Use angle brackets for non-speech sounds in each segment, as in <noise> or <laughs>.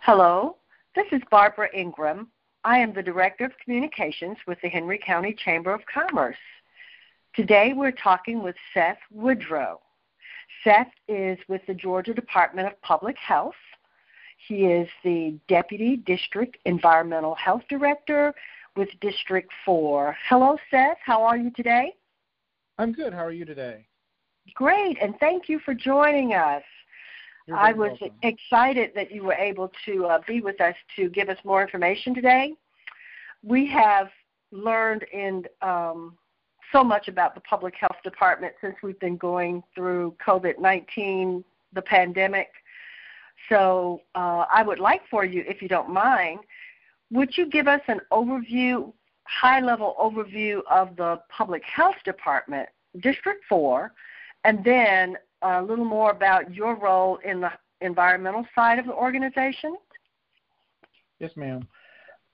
Hello, this is Barbara Ingram. I am the Director of Communications with the Henry County Chamber of Commerce. Today we're talking with Seth Woodrow. Seth is with the Georgia Department of Public Health. He is the Deputy District Environmental Health Director with District 4. Hello, Seth. How are you today? I'm good. How are you today? Great, and thank you for joining us. I was welcome. excited that you were able to uh, be with us to give us more information today. We have learned in um, so much about the public health department since we've been going through COVID 19, the pandemic. So uh, I would like for you, if you don't mind, would you give us an overview, high level overview of the public health department, District 4, and then a little more about your role in the environmental side of the organization? Yes, ma'am.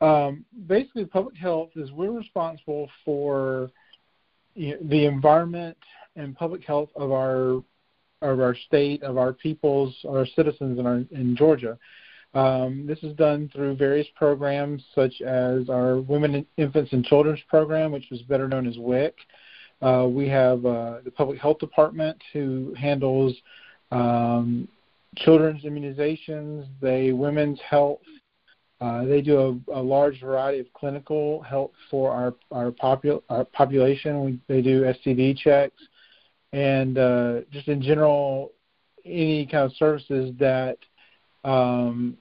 Um, basically, public health is we're responsible for the environment and public health of our of our state, of our peoples, our citizens in our in Georgia. Um, this is done through various programs such as our Women, Infants, and Children's program, which was better known as WIC. Uh, we have uh, the Public Health Department who handles um, children's immunizations, they women's health. Uh, they do a, a, large variety of clinical health for our our, popul- our population. We, they do STD checks, and uh, just in general, any kind of services that um,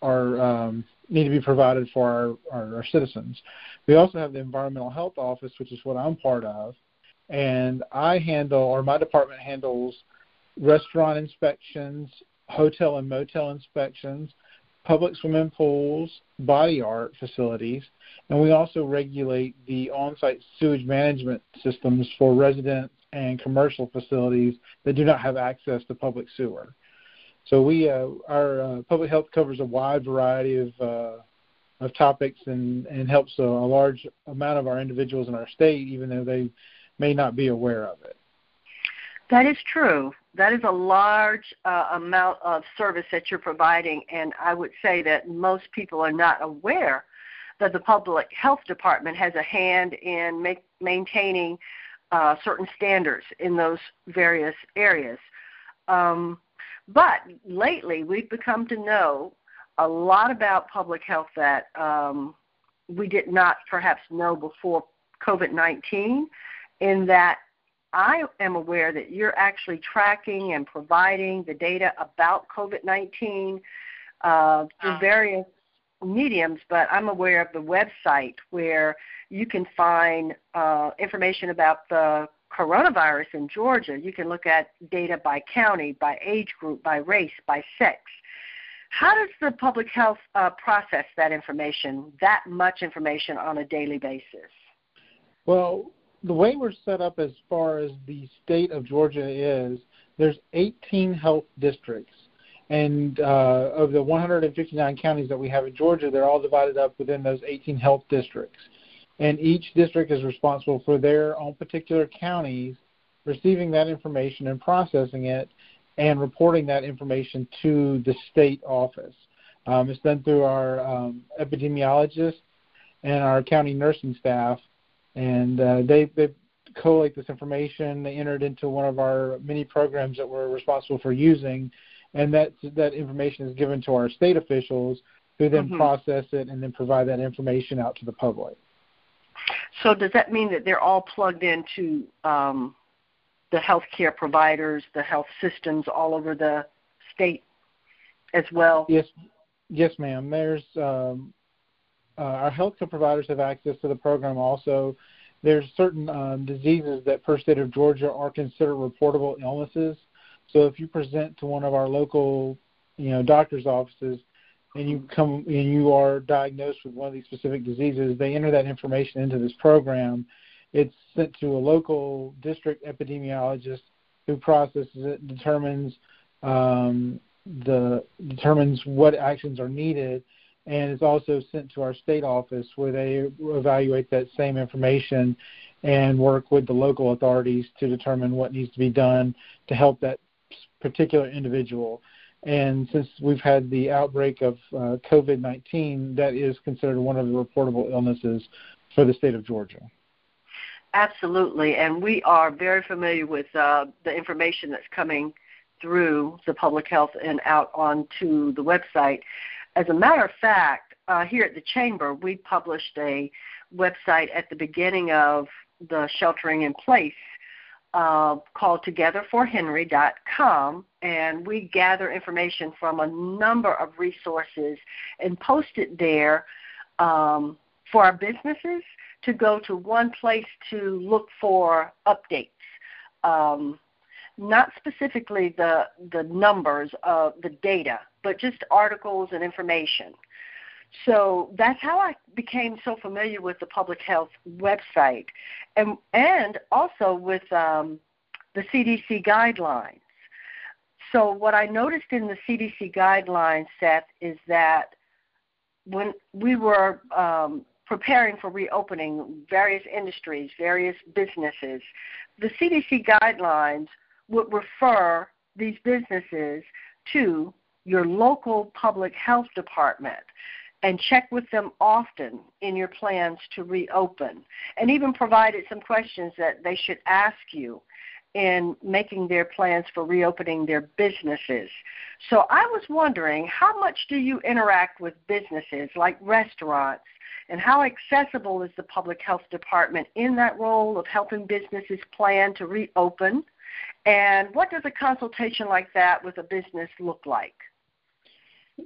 are um, need to be provided for our, our, our citizens. We also have the Environmental Health Office, which is what I'm part of, and I handle, or my department handles, restaurant inspections, hotel and motel inspections, public swimming pools, body art facilities, and we also regulate the on-site sewage management systems for residents and commercial facilities that do not have access to public sewer. So we, uh, our uh, public health covers a wide variety of uh, of topics and, and helps a, a large amount of our individuals in our state, even though they may not be aware of it. That is true. That is a large uh, amount of service that you're providing, and I would say that most people are not aware that the public health department has a hand in make, maintaining uh, certain standards in those various areas. Um, but lately, we've become to know a lot about public health that um, we did not perhaps know before COVID 19, in that I am aware that you're actually tracking and providing the data about COVID 19 uh, through various mediums, but I'm aware of the website where you can find uh, information about the coronavirus in Georgia. You can look at data by county, by age group, by race, by sex. How does the public health uh, process that information, that much information on a daily basis? Well, the way we're set up as far as the state of Georgia is, there's 18 health districts, and uh, of the 159 counties that we have in Georgia, they're all divided up within those 18 health districts, and each district is responsible for their own particular counties receiving that information and processing it and reporting that information to the state office. Um, it's done through our um, epidemiologists and our county nursing staff and uh, they they collate this information. They enter it into one of our many programs that we're responsible for using, and that that information is given to our state officials, who then Mhm. process it and then provide that information out to the public. So, does that mean that they're all plugged into um, the healthcare providers, the health systems all over the state as well? Yes, yes, ma'am. There's um, uh, our healthcare providers have access to the program. Also, there's certain um, diseases that per state of Georgia are considered reportable illnesses. So if you present to one of our local, you know, doctor's offices, and you come and you are diagnosed with one of these specific diseases, they enter that information into this program. It's sent to a local district epidemiologist who processes it, determines um, the determines what actions are needed, and it's also sent to our state office where they evaluate that same information and work with the local authorities to determine what needs to be done to help that particular individual. And since we've had the outbreak of uh, COVID 19, that is considered one of the reportable illnesses for the state of Georgia. Absolutely, and we are very familiar with uh, the information that's coming through the public health and out onto the website. As a matter of fact, uh, here at the Chamber, we published a website at the beginning of the sheltering in place uh, called togetherforhenry.com, and we gather information from a number of resources and post it there um, for our businesses to go to one place to look for updates. Um, not specifically the the numbers of the data, but just articles and information. So that's how I became so familiar with the public health website, and and also with um, the CDC guidelines. So what I noticed in the CDC guidelines, Seth, is that when we were um, preparing for reopening various industries, various businesses, the CDC guidelines would refer these businesses to your local public health department and check with them often in your plans to reopen and even provided some questions that they should ask you in making their plans for reopening their businesses. So I was wondering how much do you interact with businesses like restaurants and how accessible is the public health department in that role of helping businesses plan to reopen and what does a consultation like that with a business look like?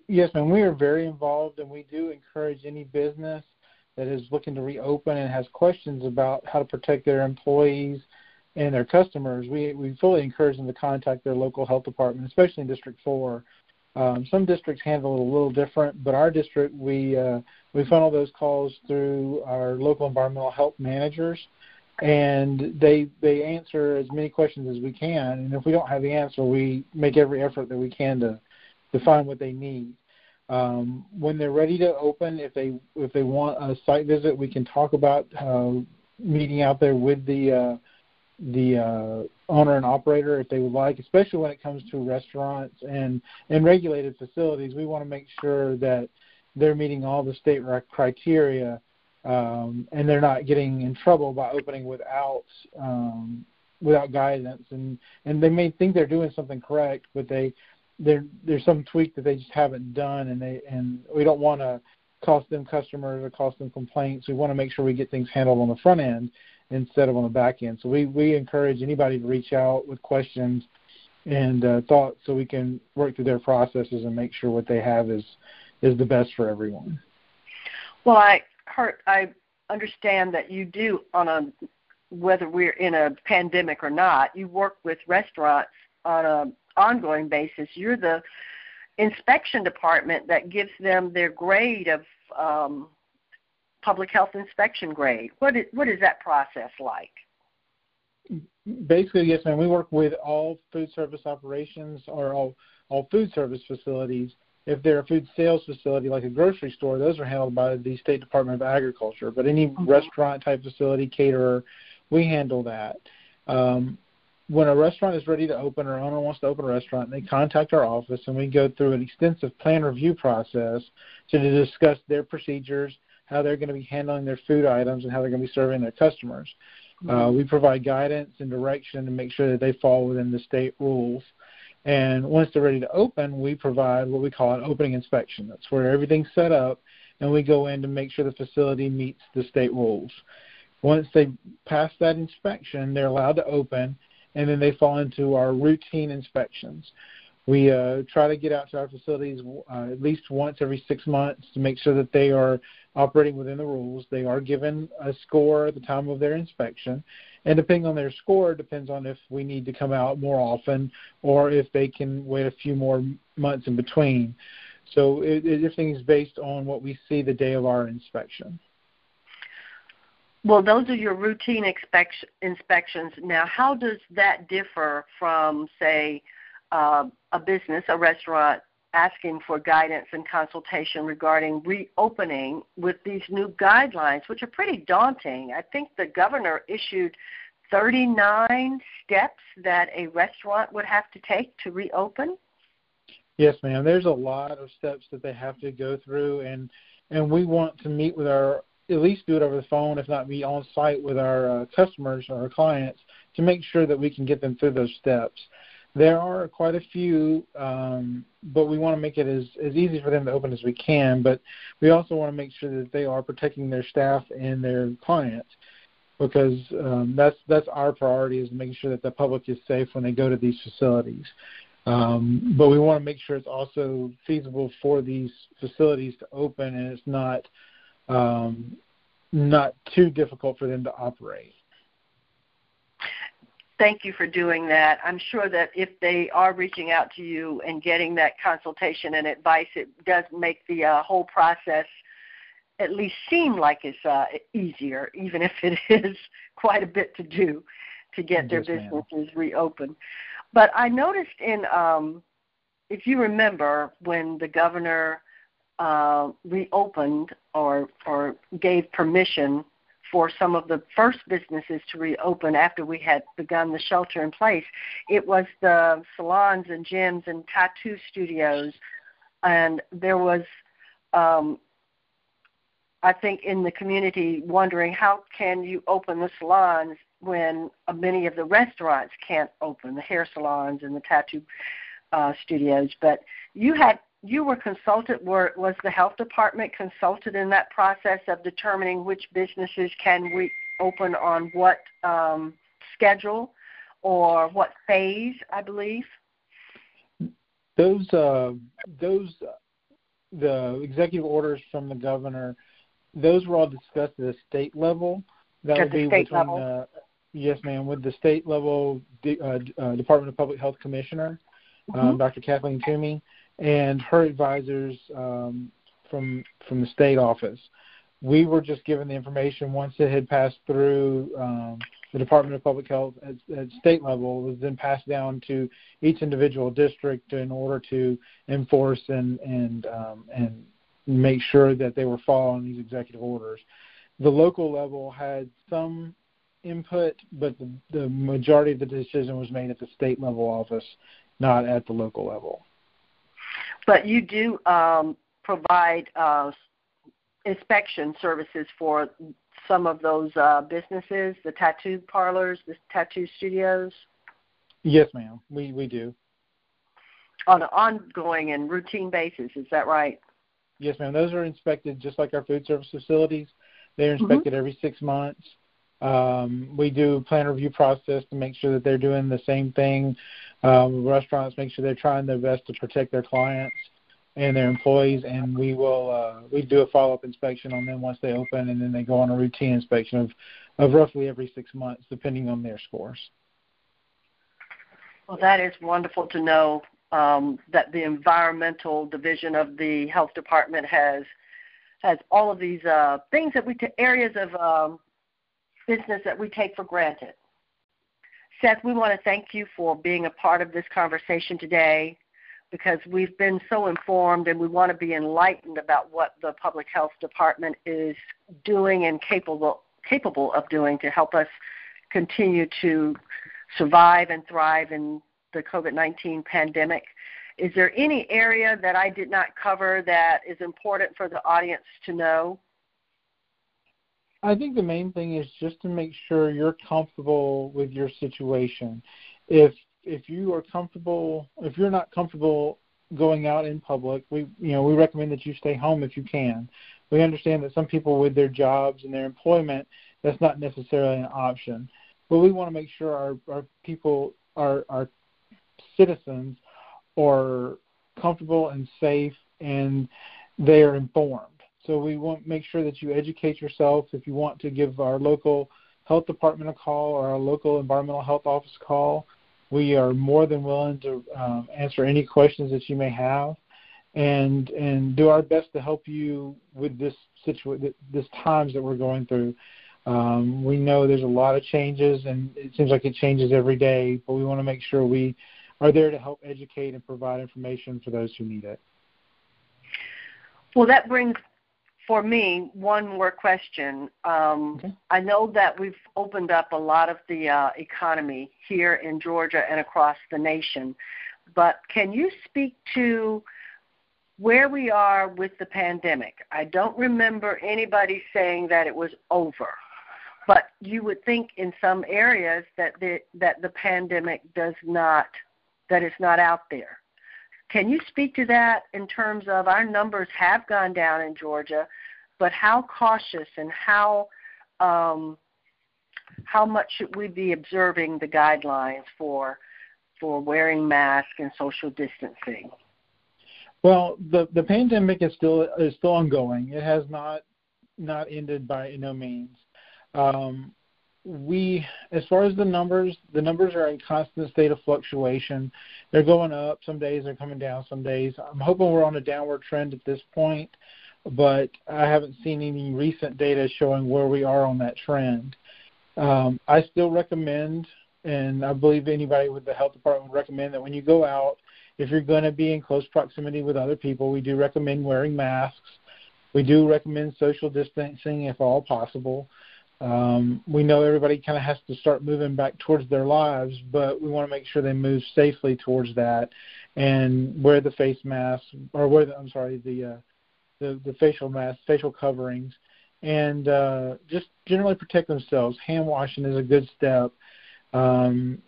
Yes, ma'am. We are very involved, and we do encourage any business that is looking to reopen and has questions about how to protect their employees and their customers. We we fully encourage them to contact their local health department, especially in District Four. Um, some districts handle it a little different, but our district we uh, we funnel those calls through our local environmental health managers, and they they answer as many questions as we can. And if we don't have the answer, we make every effort that we can to to find what they need. Um, when they're ready to open, if they if they want a site visit, we can talk about uh, meeting out there with the uh, the uh, owner and operator if they would like, especially when it comes to restaurants and and regulated facilities. We want to make sure that they're meeting all the state criteria um, and they're not getting in trouble by opening without um, without guidance and and they may think they're doing something correct but they there there's some tweak that they just haven't done and they and we don't want to cost them customers or cost them complaints. We want to make sure we get things handled on the front end instead of on the back end. So we we encourage anybody to reach out with questions and uh, thoughts so we can work through their processes and make sure what they have is is the best for everyone. Well i heard i understand that you do on a whether we're in a pandemic or not you work with restaurants on a ongoing basis. You're the inspection department that gives them their grade of um, public health inspection grade. What is, what is that process like? Basically, yes, ma'am. We work with all food service operations or all all food service facilities. If they're a food sales facility like a grocery store, those are handled by the State Department of Agriculture. But any mm-hmm. restaurant type facility, caterer, we handle that. Um, when a restaurant is ready to open or owner wants to open a restaurant, they contact our office and we go through an extensive plan review process to discuss their procedures, how they're going to be handling their food items, and how they're going to be serving their customers. Uh, mm-hmm. Uh, we provide guidance and direction to make sure that they fall within the state rules. And once they're ready to open, we provide what we call an opening inspection. That's where everything's set up, and we go in to make sure the facility meets the state rules. Once they pass that inspection, they're allowed to open, and then they fall into our routine inspections. We uh, try to get out to our facilities uh, at least once every six months to make sure that they are operating within the rules. They are given a score at the time of their inspection, and depending on their score, depends on if we need to come out more often or if they can wait a few more months in between. So it, it, everything is based on what we see the day of our inspection. Well, those are your routine inspections. Now, how does that differ from, say, uh, a business, a restaurant, asking for guidance and consultation regarding reopening with these new guidelines, which are pretty daunting. I think the governor issued 39 steps that a restaurant would have to take to reopen. Yes, ma'am. There's a lot of steps that they have to go through, and and we want to meet with our at least do it over the phone, if not be on site with our uh, customers or our clients to make sure that we can get them through those steps. There are quite a few, um, but we want to make it as, as easy for them to open as we can. But we also want to make sure that they are protecting their staff and their clients because um, that's that's our priority is making sure that the public is safe when they go to these facilities. Um, but we want to make sure it's also feasible for these facilities to open and it's not um, not too difficult for them to operate thank you for doing that. I'm sure that if they are reaching out to you and getting that consultation and advice, it does make the uh, whole process at least seem like it's uh, easier, even if it <laughs> is quite a bit to do to get their businesses reopened. But I noticed in, um, if you remember, when the governor uh, reopened or or gave permission for some of the first businesses to reopen after we had begun the shelter in place. It was the salons and gyms and tattoo studios, and there was, um, I think, in the community wondering how can you open the salons when many of the restaurants can't open, the hair salons and the tattoo uh, studios. But you had you were consulted were was the health department consulted in that process of determining which businesses can we open on what um, schedule or what phase i believe those uh, those the executive orders from the governor those were all discussed at the state level that at would be between level. the yes ma'am with the state level uh, uh, department of public health commissioner um, mm-hmm. um, dr kathleen toomey and her advisors um, from from the state office. We were just given the information once it had passed through um, the Department of Public Health at, at state level. It was then passed down to each individual district in order to enforce and and um, and make sure that they were following these executive orders. The local level had some input, but the, the majority of the decision was made at the state level office, not at the local level. But you do um, provide uh, inspection services for some of those uh, businesses, the tattoo parlors, the tattoo studios. Yes, ma'am. We we do. On an ongoing and routine basis, is that right? Yes, ma'am. Those are inspected just like our food service facilities. They're mm-hmm. inspected mm-hmm. every six months. Um, we do plan review process to make sure that they're doing the same thing. Um, restaurants make sure they're trying their best to protect their clients and their employees, and we will uh, we do a follow up inspection on them once they open, and then they go on a routine inspection of of roughly every six months, depending on their scores. Well, that is wonderful to know um, that the environmental division of the health department has has all of these uh, things that we t- areas of um, business that we take for granted. Seth, we want to thank you for being a part of this conversation today because we've been so informed and we want to be enlightened about what the public health department is doing and capable capable of doing to help us continue to survive and thrive in the COVID-19 pandemic. Is there any area that I did not cover that is important for the audience to know? I think the main thing is just to make sure you're comfortable with your situation. If if you are comfortable, if you're not comfortable going out in public, we you know we recommend that you stay home if you can. We understand that some people with their jobs and their employment, that's not necessarily an option. But we want to make sure our, our people, our our citizens, are comfortable and safe and they are informed. So we want to make sure that you educate yourself. If you want to give our local health department a call or our local environmental health office a call, we are more than willing to um, answer any questions that you may have, and and do our best to help you with this situation, this times that we're going through. Um, we know there's a lot of changes, and it seems like it changes every day. But we want to make sure we are there to help educate and provide information for those who need it. Well, that brings for me one more question. Um, okay. I know that we've opened up a lot of the uh, economy here in Georgia and across the nation, but can you speak to where we are with the pandemic? I don't remember anybody saying that it was over. But you would think in some areas that the, that the pandemic does not, that it's not out there. Can you speak to that in terms of our numbers have gone down in Georgia, but how cautious and how um, how much should we be observing the guidelines for for wearing masks and social distancing? Well, the the pandemic is still is still ongoing. It has not not ended by no means. Um, we, as far as the numbers, the numbers are in constant state of fluctuation. They're going up. Some days they're coming down. Some days I'm hoping we're on a downward trend at this point, but I haven't seen any recent data showing where we are on that trend. Um, I still recommend, and I believe anybody with the health department would recommend that when you go out, if you're going to be in close proximity with other people, we do recommend wearing masks. We do recommend social distancing if all possible. Um, we know everybody kind of has to start moving back towards their lives, but we want to make sure they move safely towards that and wear the face mask or wear the I'm sorry the uh, the the facial mask, facial coverings, and uh, just generally protect themselves. Hand washing is a good step. Um,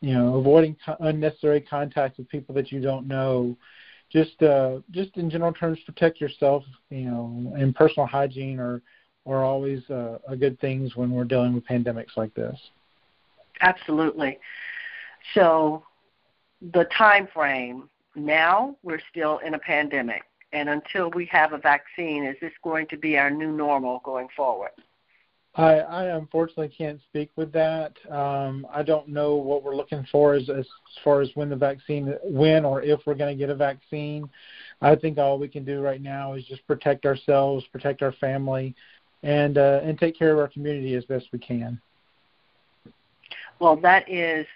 you know, avoiding co- unnecessary contact with people that you don't know. Just uh, just in general terms, protect yourself. You know, and personal hygiene or are always uh, a good things when we're dealing with pandemics like this. Absolutely. So the time frame now we're still in a pandemic and until we have a vaccine is this going to be our new normal going forward i i unfortunately can't speak with that um, i don't know what we're looking for as as far as when the vaccine when or if we're going to get a vaccine i think all we can do right now is just protect ourselves protect our family and uh, and take care of our community as best we can. Well, that is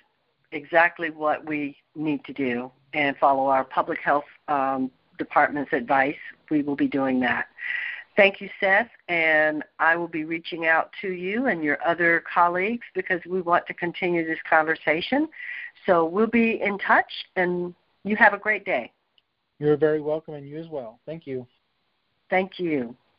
exactly what we need to do, and follow our public health um, department's advice. We will be doing that. Thank you, Seth, and I will be reaching out to you and your other colleagues because we want to continue this conversation. So we'll be in touch, and you have a great day. You're very welcome, and you as well. Thank you. Thank you.